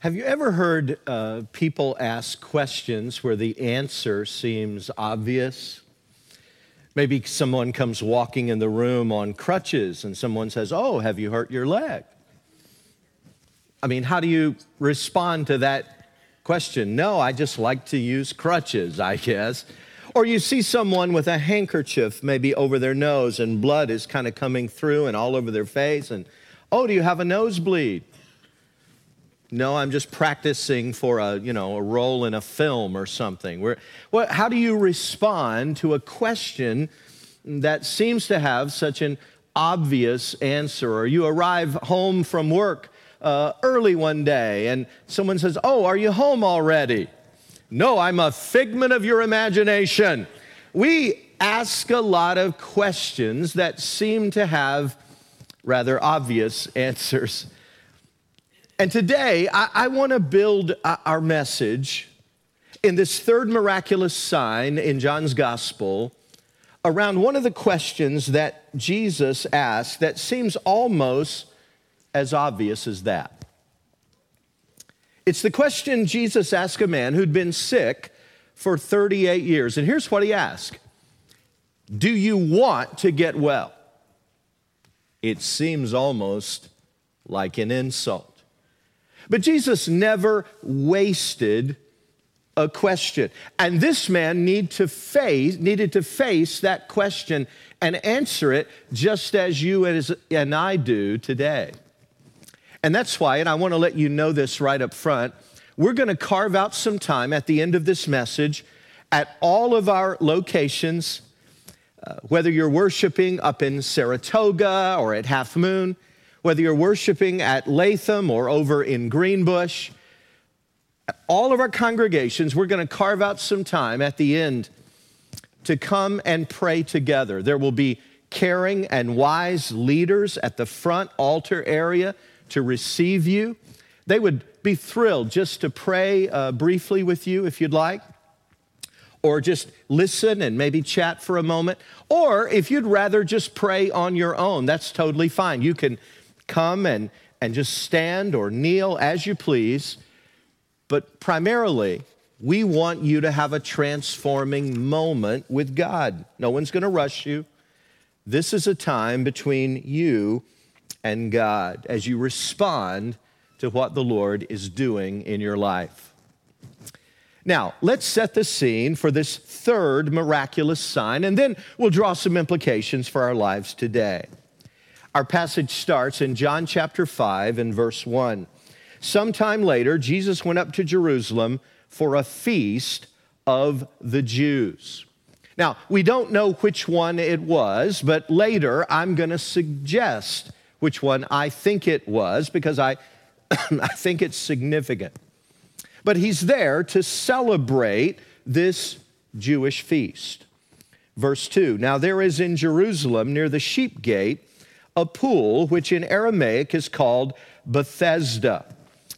Have you ever heard uh, people ask questions where the answer seems obvious? Maybe someone comes walking in the room on crutches and someone says, Oh, have you hurt your leg? I mean, how do you respond to that question? No, I just like to use crutches, I guess. Or you see someone with a handkerchief maybe over their nose and blood is kind of coming through and all over their face, and oh, do you have a nosebleed? No, I'm just practicing for a, you know, a role in a film or something. Where, well, how do you respond to a question that seems to have such an obvious answer? Or you arrive home from work uh, early one day and someone says, Oh, are you home already? No, I'm a figment of your imagination. We ask a lot of questions that seem to have rather obvious answers. And today, I, I want to build our message in this third miraculous sign in John's gospel around one of the questions that Jesus asked that seems almost as obvious as that. It's the question Jesus asked a man who'd been sick for 38 years. And here's what he asked Do you want to get well? It seems almost like an insult. But Jesus never wasted a question. And this man need to face, needed to face that question and answer it just as you and I do today. And that's why, and I want to let you know this right up front, we're going to carve out some time at the end of this message at all of our locations, uh, whether you're worshiping up in Saratoga or at Half Moon whether you're worshiping at Latham or over in Greenbush, all of our congregations, we're going to carve out some time at the end to come and pray together. There will be caring and wise leaders at the front altar area to receive you. They would be thrilled just to pray uh, briefly with you if you'd like, or just listen and maybe chat for a moment. Or if you'd rather just pray on your own, that's totally fine. You can come and, and just stand or kneel as you please. But primarily, we want you to have a transforming moment with God. No one's going to rush you. This is a time between you and God as you respond to what the Lord is doing in your life. Now, let's set the scene for this third miraculous sign, and then we'll draw some implications for our lives today. Our passage starts in John chapter 5 and verse 1. Sometime later, Jesus went up to Jerusalem for a feast of the Jews. Now, we don't know which one it was, but later I'm going to suggest which one I think it was because I, I think it's significant. But he's there to celebrate this Jewish feast. Verse 2 Now there is in Jerusalem near the sheep gate a pool which in Aramaic is called Bethesda,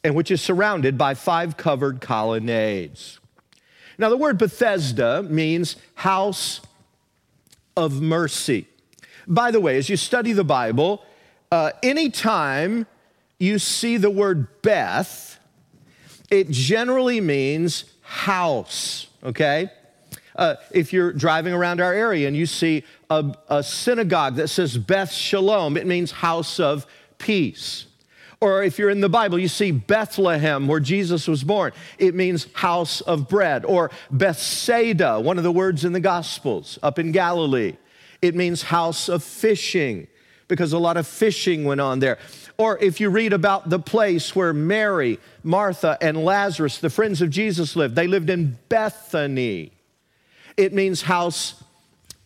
and which is surrounded by five covered colonnades. Now, the word Bethesda means house of mercy. By the way, as you study the Bible, uh, anytime you see the word Beth, it generally means house, okay? Uh, if you're driving around our area and you see a, a synagogue that says Beth Shalom, it means house of peace. Or if you're in the Bible, you see Bethlehem, where Jesus was born. It means house of bread. Or Bethsaida, one of the words in the Gospels, up in Galilee. It means house of fishing, because a lot of fishing went on there. Or if you read about the place where Mary, Martha, and Lazarus, the friends of Jesus, lived, they lived in Bethany. It means house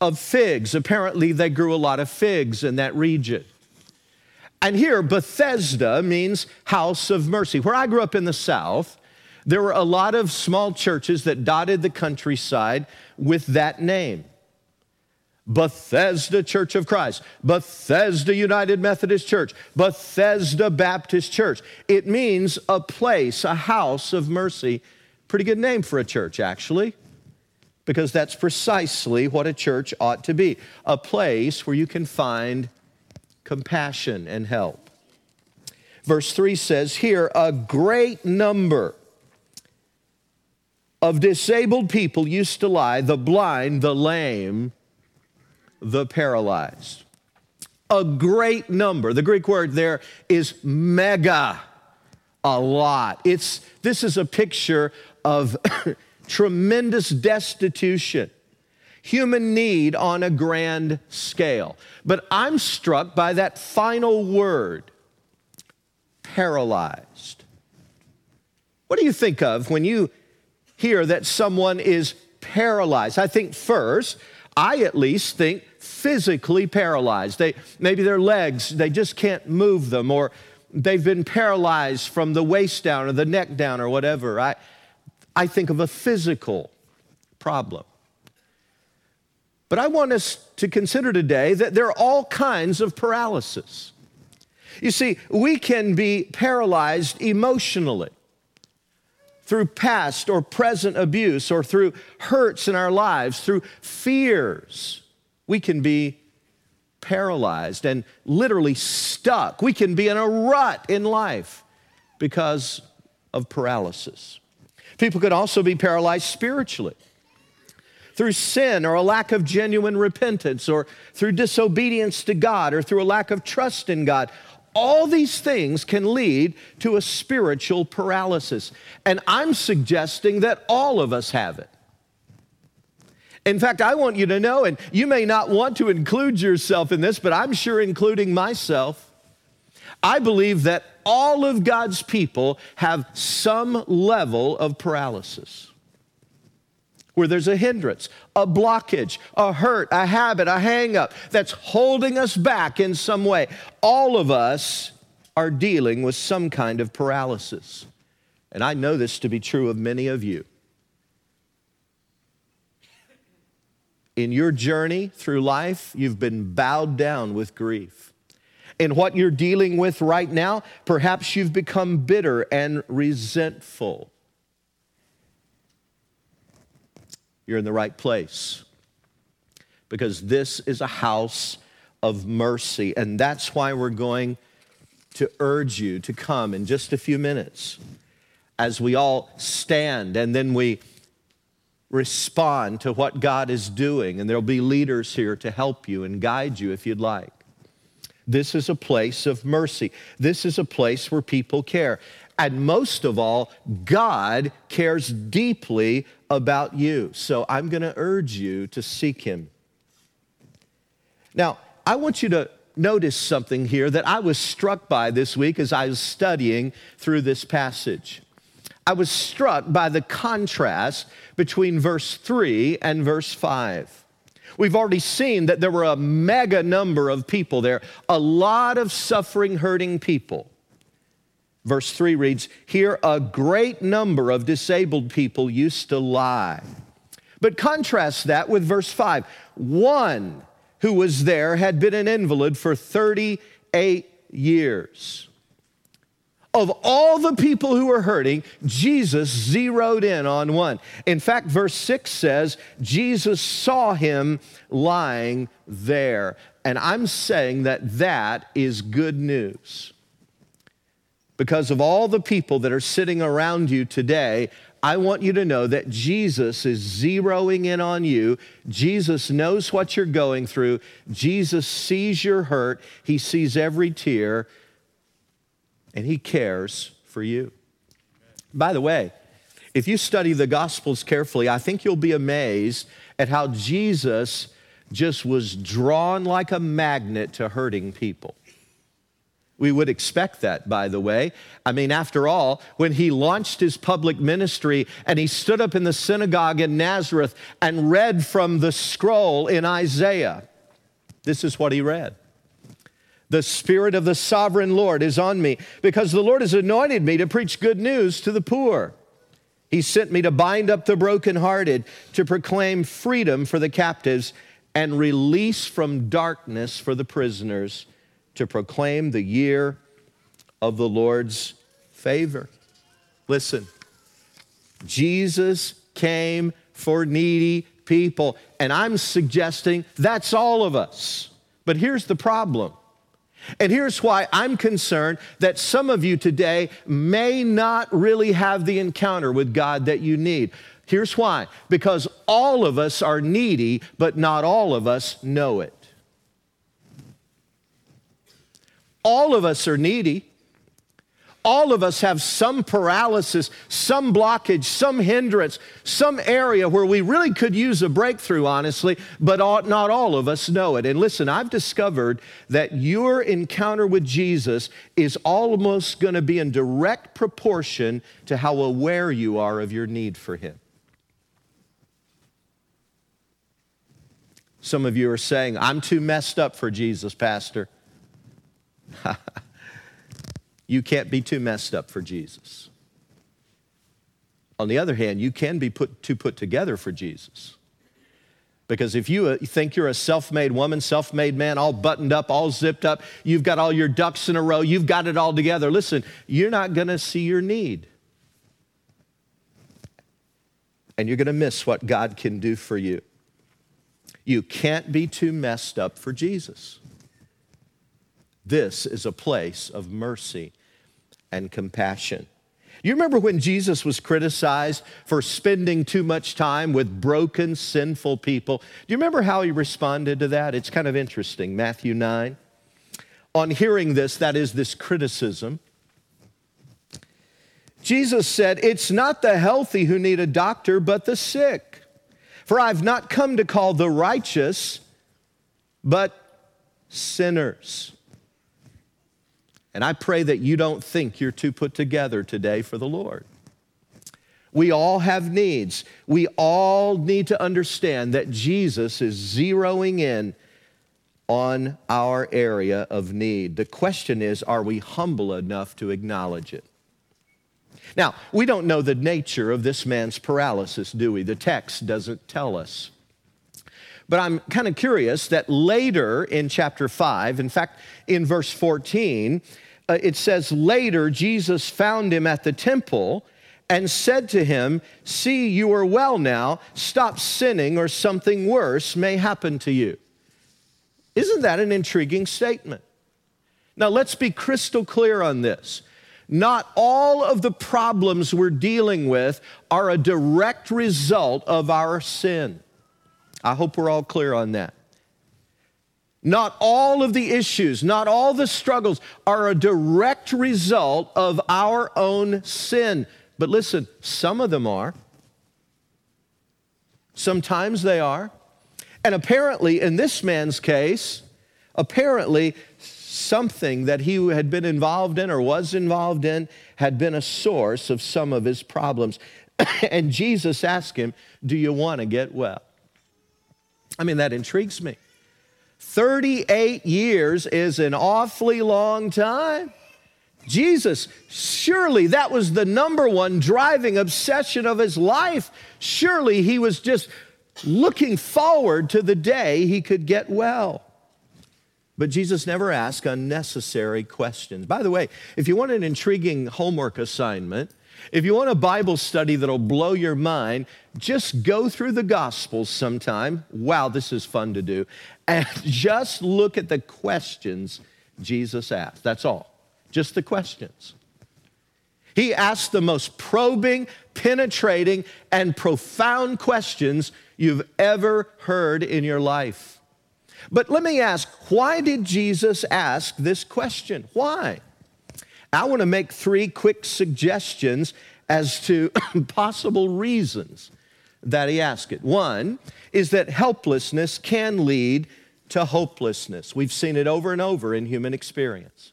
of figs. Apparently, they grew a lot of figs in that region. And here, Bethesda means house of mercy. Where I grew up in the South, there were a lot of small churches that dotted the countryside with that name. Bethesda Church of Christ, Bethesda United Methodist Church, Bethesda Baptist Church. It means a place, a house of mercy. Pretty good name for a church, actually because that's precisely what a church ought to be a place where you can find compassion and help. Verse 3 says here, a great number of disabled people used to lie the blind, the lame, the paralyzed. A great number. The Greek word there is mega, a lot. It's, this is a picture of tremendous destitution, human need on a grand scale. But I'm struck by that final word paralyzed. What do you think of when you hear that someone is paralyzed? I think first, I at least think physically paralyzed. They, maybe their legs, they just can't move them, or they've been paralyzed from the waist down or the neck down or whatever. I, I think of a physical problem. But I want us to consider today that there are all kinds of paralysis. You see, we can be paralyzed emotionally through past or present abuse or through hurts in our lives, through fears. We can be paralyzed and literally stuck. We can be in a rut in life because of paralysis. People could also be paralyzed spiritually through sin or a lack of genuine repentance or through disobedience to God or through a lack of trust in God. All these things can lead to a spiritual paralysis. And I'm suggesting that all of us have it. In fact, I want you to know, and you may not want to include yourself in this, but I'm sure including myself. I believe that all of God's people have some level of paralysis where there's a hindrance, a blockage, a hurt, a habit, a hang up that's holding us back in some way. All of us are dealing with some kind of paralysis. And I know this to be true of many of you. In your journey through life, you've been bowed down with grief. In what you're dealing with right now, perhaps you've become bitter and resentful. You're in the right place because this is a house of mercy. And that's why we're going to urge you to come in just a few minutes as we all stand and then we respond to what God is doing. And there'll be leaders here to help you and guide you if you'd like. This is a place of mercy. This is a place where people care. And most of all, God cares deeply about you. So I'm going to urge you to seek Him. Now, I want you to notice something here that I was struck by this week as I was studying through this passage. I was struck by the contrast between verse 3 and verse 5. We've already seen that there were a mega number of people there, a lot of suffering, hurting people. Verse 3 reads Here a great number of disabled people used to lie. But contrast that with verse 5. One who was there had been an invalid for 38 years. Of all the people who were hurting, Jesus zeroed in on one. In fact, verse 6 says, Jesus saw him lying there. And I'm saying that that is good news because of all the people that are sitting around you today, I want you to know that Jesus is zeroing in on you. Jesus knows what you're going through. Jesus sees your hurt. He sees every tear, and He cares for you. By the way, if you study the Gospels carefully, I think you'll be amazed at how Jesus just was drawn like a magnet to hurting people. We would expect that, by the way. I mean, after all, when he launched his public ministry and he stood up in the synagogue in Nazareth and read from the scroll in Isaiah, this is what he read. The Spirit of the sovereign Lord is on me because the Lord has anointed me to preach good news to the poor. He sent me to bind up the brokenhearted, to proclaim freedom for the captives, and release from darkness for the prisoners to proclaim the year of the Lord's favor. Listen, Jesus came for needy people, and I'm suggesting that's all of us. But here's the problem And here's why I'm concerned that some of you today may not really have the encounter with God that you need. Here's why because all of us are needy, but not all of us know it. All of us are needy all of us have some paralysis, some blockage, some hindrance, some area where we really could use a breakthrough, honestly, but not all of us know it. And listen, I've discovered that your encounter with Jesus is almost going to be in direct proportion to how aware you are of your need for Him. Some of you are saying, I'm too messed up for Jesus, Pastor. You can't be too messed up for Jesus. On the other hand, you can be put, too put together for Jesus. Because if you uh, think you're a self made woman, self made man, all buttoned up, all zipped up, you've got all your ducks in a row, you've got it all together, listen, you're not going to see your need. And you're going to miss what God can do for you. You can't be too messed up for Jesus. This is a place of mercy and compassion. You remember when Jesus was criticized for spending too much time with broken, sinful people? Do you remember how he responded to that? It's kind of interesting. Matthew 9. On hearing this, that is, this criticism, Jesus said, It's not the healthy who need a doctor, but the sick. For I've not come to call the righteous, but sinners. And I pray that you don't think you're too put together today for the Lord. We all have needs. We all need to understand that Jesus is zeroing in on our area of need. The question is are we humble enough to acknowledge it? Now, we don't know the nature of this man's paralysis, do we? The text doesn't tell us. But I'm kind of curious that later in chapter 5, in fact, in verse 14, uh, it says, Later, Jesus found him at the temple and said to him, See, you are well now. Stop sinning, or something worse may happen to you. Isn't that an intriguing statement? Now, let's be crystal clear on this. Not all of the problems we're dealing with are a direct result of our sin. I hope we're all clear on that. Not all of the issues, not all the struggles are a direct result of our own sin. But listen, some of them are. Sometimes they are. And apparently, in this man's case, apparently something that he had been involved in or was involved in had been a source of some of his problems. and Jesus asked him, Do you want to get well? I mean, that intrigues me. 38 years is an awfully long time. Jesus, surely that was the number one driving obsession of his life. Surely he was just looking forward to the day he could get well. But Jesus never asked unnecessary questions. By the way, if you want an intriguing homework assignment, if you want a Bible study that'll blow your mind, just go through the Gospels sometime. Wow, this is fun to do. And just look at the questions Jesus asked. That's all. Just the questions. He asked the most probing, penetrating, and profound questions you've ever heard in your life. But let me ask why did Jesus ask this question? Why? I want to make three quick suggestions as to possible reasons that he asked it. One is that helplessness can lead to hopelessness. We've seen it over and over in human experience.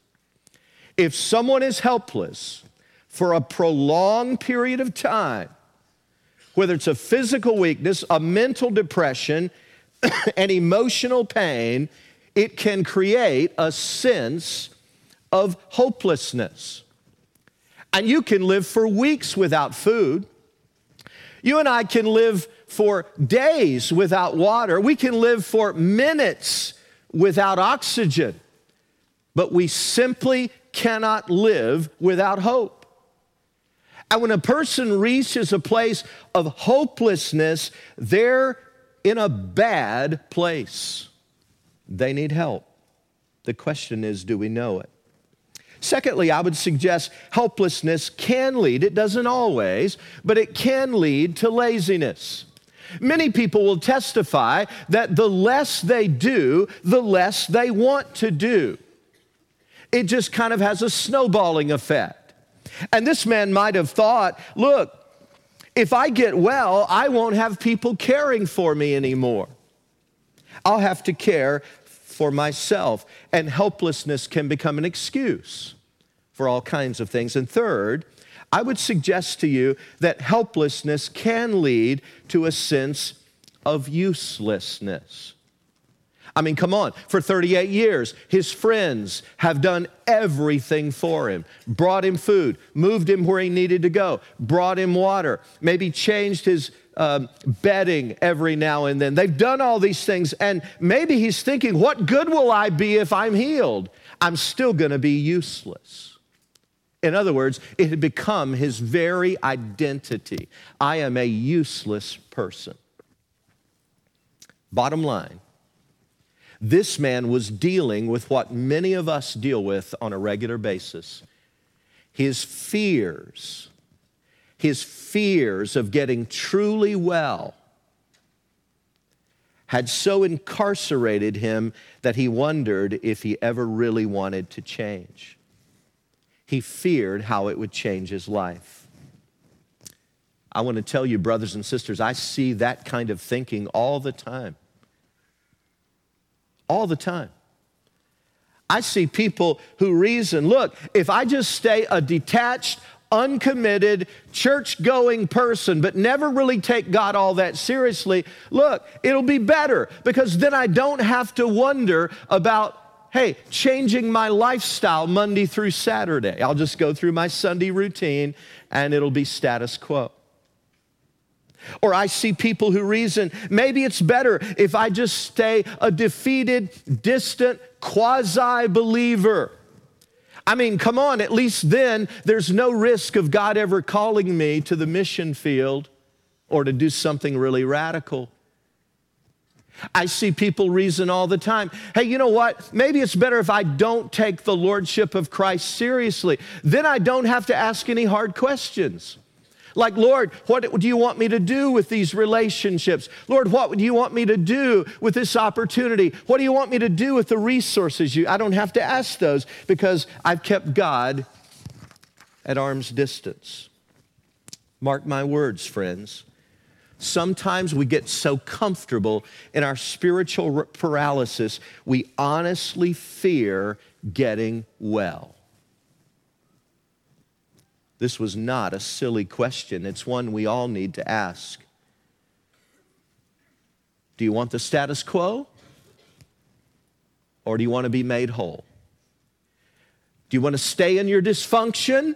If someone is helpless for a prolonged period of time, whether it's a physical weakness, a mental depression, an emotional pain, it can create a sense of hopelessness. And you can live for weeks without food. You and I can live for days without water. We can live for minutes without oxygen. But we simply cannot live without hope. And when a person reaches a place of hopelessness, they're in a bad place. They need help. The question is do we know it? Secondly, I would suggest helplessness can lead, it doesn't always, but it can lead to laziness. Many people will testify that the less they do, the less they want to do. It just kind of has a snowballing effect. And this man might have thought, look, if I get well, I won't have people caring for me anymore. I'll have to care for myself. And helplessness can become an excuse for all kinds of things. And third, I would suggest to you that helplessness can lead to a sense of uselessness. I mean, come on, for 38 years, his friends have done everything for him brought him food, moved him where he needed to go, brought him water, maybe changed his um, bedding every now and then. They've done all these things, and maybe he's thinking, What good will I be if I'm healed? I'm still gonna be useless. In other words, it had become his very identity. I am a useless person. Bottom line, this man was dealing with what many of us deal with on a regular basis his fears, his fears of getting truly well had so incarcerated him that he wondered if he ever really wanted to change. He feared how it would change his life. I want to tell you, brothers and sisters, I see that kind of thinking all the time all the time. I see people who reason look, if I just stay a detached, uncommitted, church going person, but never really take God all that seriously, look, it'll be better because then I don't have to wonder about hey, changing my lifestyle Monday through Saturday. I'll just go through my Sunday routine and it'll be status quo. Or I see people who reason maybe it's better if I just stay a defeated, distant, quasi believer. I mean, come on, at least then there's no risk of God ever calling me to the mission field or to do something really radical. I see people reason all the time hey, you know what? Maybe it's better if I don't take the Lordship of Christ seriously. Then I don't have to ask any hard questions. Like, Lord, what do you want me to do with these relationships? Lord, what do you want me to do with this opportunity? What do you want me to do with the resources? You, I don't have to ask those because I've kept God at arm's distance. Mark my words, friends. Sometimes we get so comfortable in our spiritual paralysis, we honestly fear getting well. This was not a silly question, it's one we all need to ask. Do you want the status quo? Or do you want to be made whole? Do you want to stay in your dysfunction?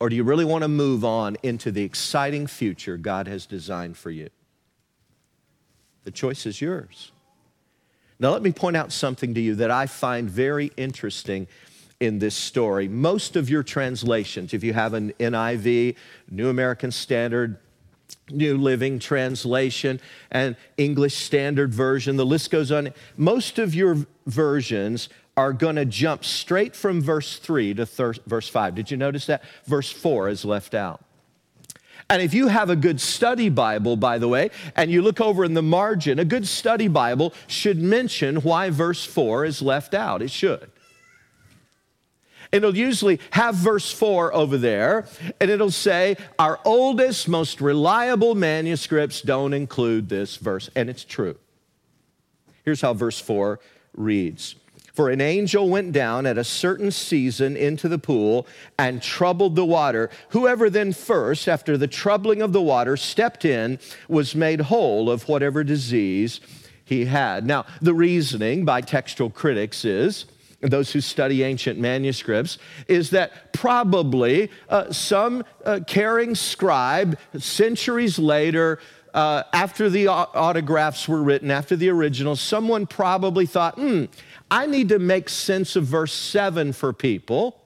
Or do you really want to move on into the exciting future God has designed for you? The choice is yours. Now, let me point out something to you that I find very interesting in this story. Most of your translations, if you have an NIV, New American Standard, New Living Translation, and English Standard Version, the list goes on. Most of your versions are going to jump straight from verse 3 to thir- verse 5. Did you notice that? Verse 4 is left out. And if you have a good study Bible, by the way, and you look over in the margin, a good study Bible should mention why verse 4 is left out. It should. It'll usually have verse 4 over there, and it'll say, Our oldest, most reliable manuscripts don't include this verse. And it's true. Here's how verse 4 reads For an angel went down at a certain season into the pool and troubled the water. Whoever then first, after the troubling of the water, stepped in was made whole of whatever disease he had. Now, the reasoning by textual critics is, those who study ancient manuscripts, is that probably uh, some uh, caring scribe, centuries later, uh, after the autographs were written, after the originals, someone probably thought, hmm, I need to make sense of verse 7 for people.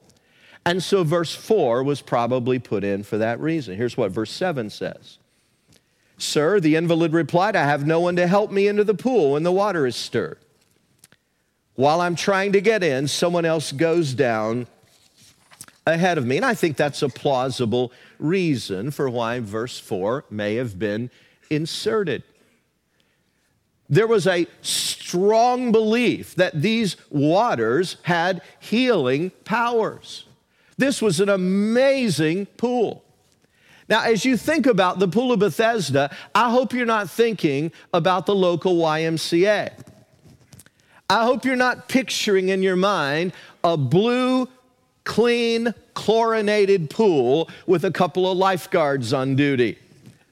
And so verse 4 was probably put in for that reason. Here's what verse 7 says Sir, the invalid replied, I have no one to help me into the pool when the water is stirred. While I'm trying to get in, someone else goes down ahead of me. And I think that's a plausible reason for why verse 4 may have been inserted. There was a strong belief that these waters had healing powers. This was an amazing pool. Now, as you think about the Pool of Bethesda, I hope you're not thinking about the local YMCA. I hope you're not picturing in your mind a blue, clean, chlorinated pool with a couple of lifeguards on duty.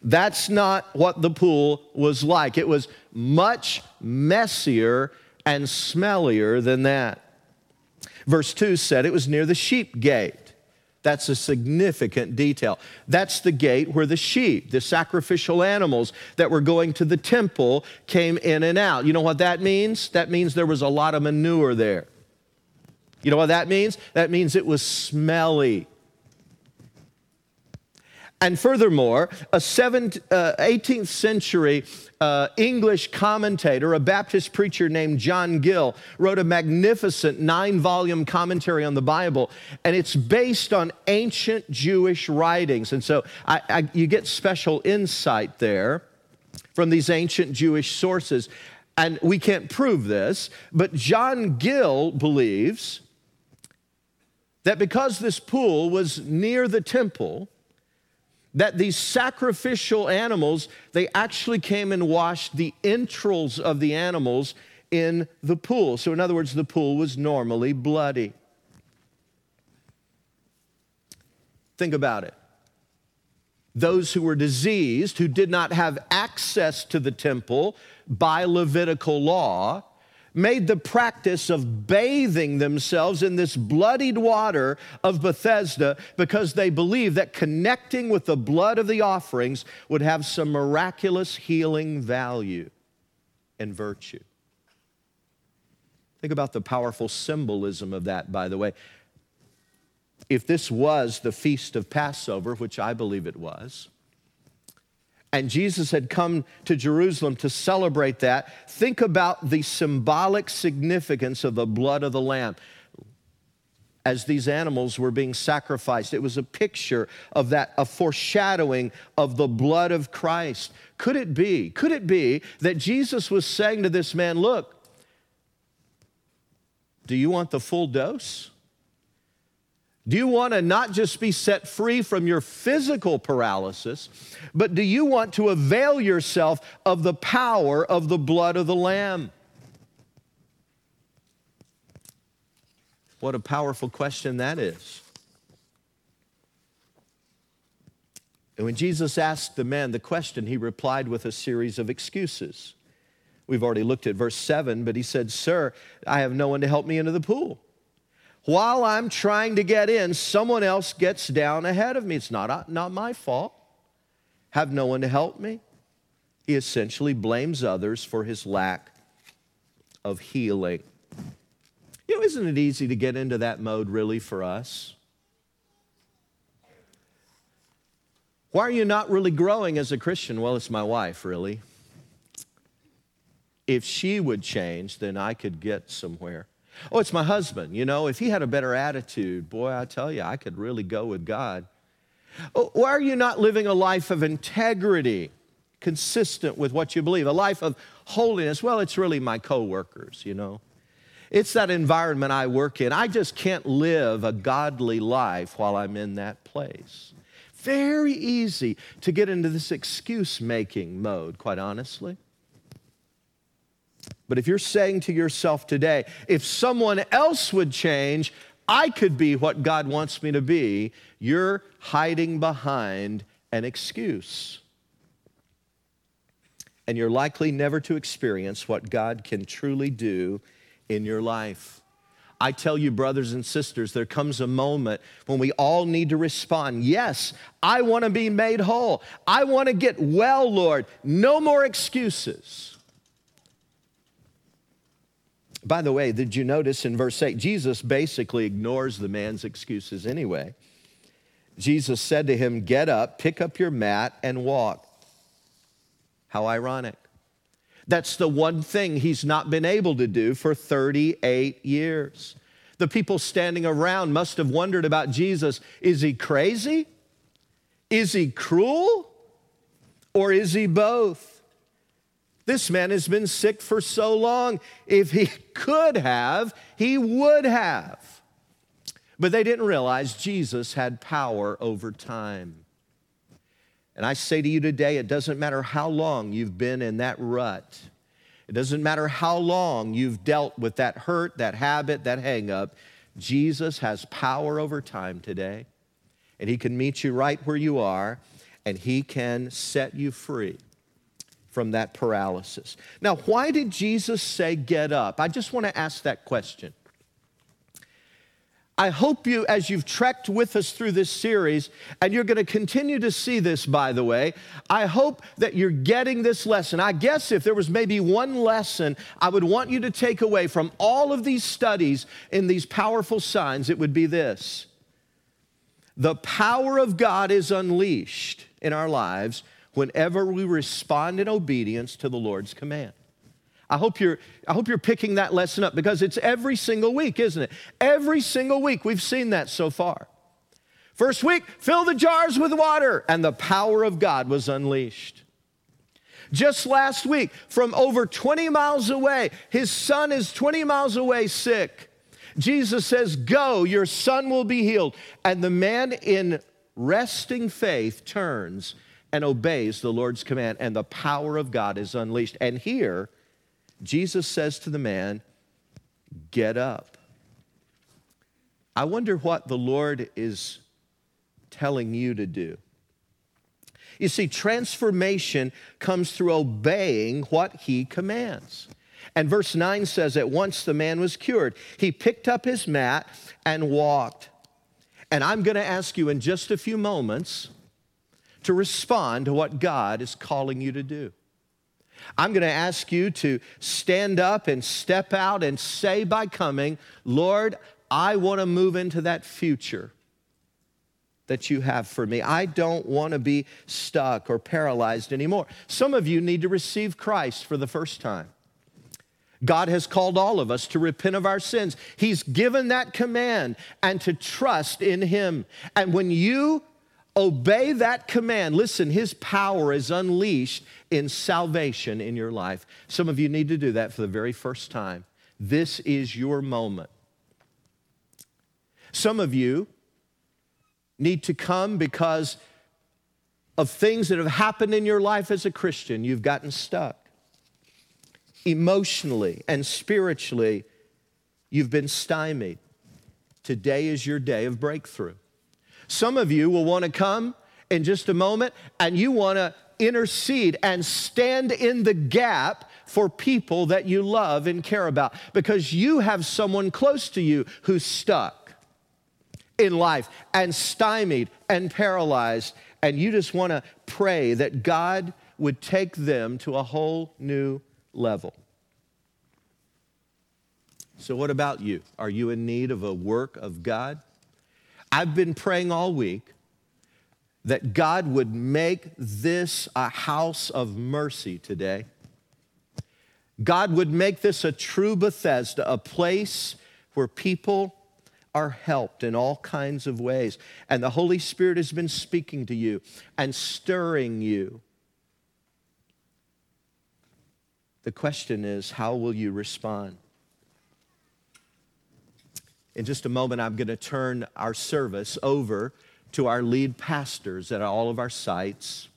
That's not what the pool was like. It was much messier and smellier than that. Verse 2 said it was near the sheep gate. That's a significant detail. That's the gate where the sheep, the sacrificial animals that were going to the temple, came in and out. You know what that means? That means there was a lot of manure there. You know what that means? That means it was smelly. And furthermore, a 18th uh, century uh, English commentator, a Baptist preacher named John Gill, wrote a magnificent nine volume commentary on the Bible, and it's based on ancient Jewish writings. And so I, I, you get special insight there from these ancient Jewish sources. And we can't prove this, but John Gill believes that because this pool was near the temple, that these sacrificial animals, they actually came and washed the entrails of the animals in the pool. So, in other words, the pool was normally bloody. Think about it. Those who were diseased, who did not have access to the temple by Levitical law, made the practice of bathing themselves in this bloodied water of Bethesda because they believed that connecting with the blood of the offerings would have some miraculous healing value and virtue. Think about the powerful symbolism of that, by the way. If this was the feast of Passover, which I believe it was, and Jesus had come to Jerusalem to celebrate that, think about the symbolic significance of the blood of the Lamb as these animals were being sacrificed. It was a picture of that, a foreshadowing of the blood of Christ. Could it be, could it be that Jesus was saying to this man, Look, do you want the full dose? Do you want to not just be set free from your physical paralysis, but do you want to avail yourself of the power of the blood of the Lamb? What a powerful question that is. And when Jesus asked the man the question, he replied with a series of excuses. We've already looked at verse 7, but he said, Sir, I have no one to help me into the pool. While I'm trying to get in, someone else gets down ahead of me. It's not, uh, not my fault. Have no one to help me. He essentially blames others for his lack of healing. You know, isn't it easy to get into that mode really for us? Why are you not really growing as a Christian? Well, it's my wife, really. If she would change, then I could get somewhere. Oh, it's my husband. You know, if he had a better attitude, boy, I tell you, I could really go with God. Oh, why are you not living a life of integrity, consistent with what you believe, a life of holiness? Well, it's really my coworkers, you know. It's that environment I work in. I just can't live a godly life while I'm in that place. Very easy to get into this excuse making mode, quite honestly. But if you're saying to yourself today, if someone else would change, I could be what God wants me to be, you're hiding behind an excuse. And you're likely never to experience what God can truly do in your life. I tell you, brothers and sisters, there comes a moment when we all need to respond. Yes, I want to be made whole. I want to get well, Lord. No more excuses. By the way, did you notice in verse 8, Jesus basically ignores the man's excuses anyway. Jesus said to him, Get up, pick up your mat, and walk. How ironic. That's the one thing he's not been able to do for 38 years. The people standing around must have wondered about Jesus is he crazy? Is he cruel? Or is he both? This man has been sick for so long. If he could have, he would have. But they didn't realize Jesus had power over time. And I say to you today, it doesn't matter how long you've been in that rut. It doesn't matter how long you've dealt with that hurt, that habit, that hangup. Jesus has power over time today. And he can meet you right where you are, and he can set you free from that paralysis. Now, why did Jesus say, get up? I just want to ask that question. I hope you, as you've trekked with us through this series, and you're going to continue to see this, by the way, I hope that you're getting this lesson. I guess if there was maybe one lesson I would want you to take away from all of these studies in these powerful signs, it would be this The power of God is unleashed in our lives whenever we respond in obedience to the Lord's command. I hope you're I hope you're picking that lesson up because it's every single week, isn't it? Every single week we've seen that so far. First week, fill the jars with water and the power of God was unleashed. Just last week, from over 20 miles away, his son is 20 miles away sick. Jesus says, Go, your son will be healed. And the man in resting faith turns and obeys the Lord's command, and the power of God is unleashed. And here, Jesus says to the man, Get up. I wonder what the Lord is telling you to do. You see, transformation comes through obeying what he commands. And verse 9 says, At once the man was cured. He picked up his mat and walked. And I'm going to ask you in just a few moments to respond to what God is calling you to do. I'm going to ask you to stand up and step out and say by coming, Lord, I want to move into that future that you have for me. I don't want to be stuck or paralyzed anymore. Some of you need to receive Christ for the first time. God has called all of us to repent of our sins. He's given that command and to trust in Him. And when you obey that command, listen, His power is unleashed in salvation in your life. Some of you need to do that for the very first time. This is your moment. Some of you need to come because of things that have happened in your life as a Christian. You've gotten stuck. Emotionally and spiritually, you've been stymied. Today is your day of breakthrough. Some of you will want to come in just a moment and you want to intercede and stand in the gap for people that you love and care about because you have someone close to you who's stuck in life and stymied and paralyzed. And you just want to pray that God would take them to a whole new level. So, what about you? Are you in need of a work of God? I've been praying all week that God would make this a house of mercy today. God would make this a true Bethesda, a place where people are helped in all kinds of ways. And the Holy Spirit has been speaking to you and stirring you. The question is, how will you respond? In just a moment, I'm going to turn our service over to our lead pastors at all of our sites,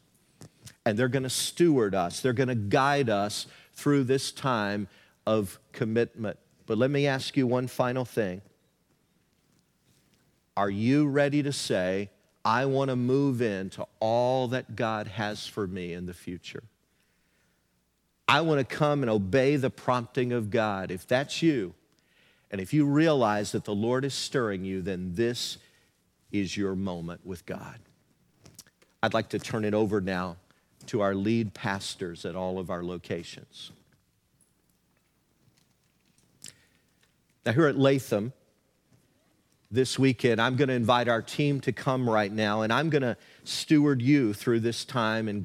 and they're going to steward us, they're going to guide us through this time of commitment. But let me ask you one final thing. Are you ready to say, I want to move into all that God has for me in the future? I want to come and obey the prompting of God. If that's you, and if you realize that the Lord is stirring you, then this is your moment with God. I'd like to turn it over now to our lead pastors at all of our locations. Now, here at Latham, this weekend, I'm going to invite our team to come right now, and I'm going to steward you through this time and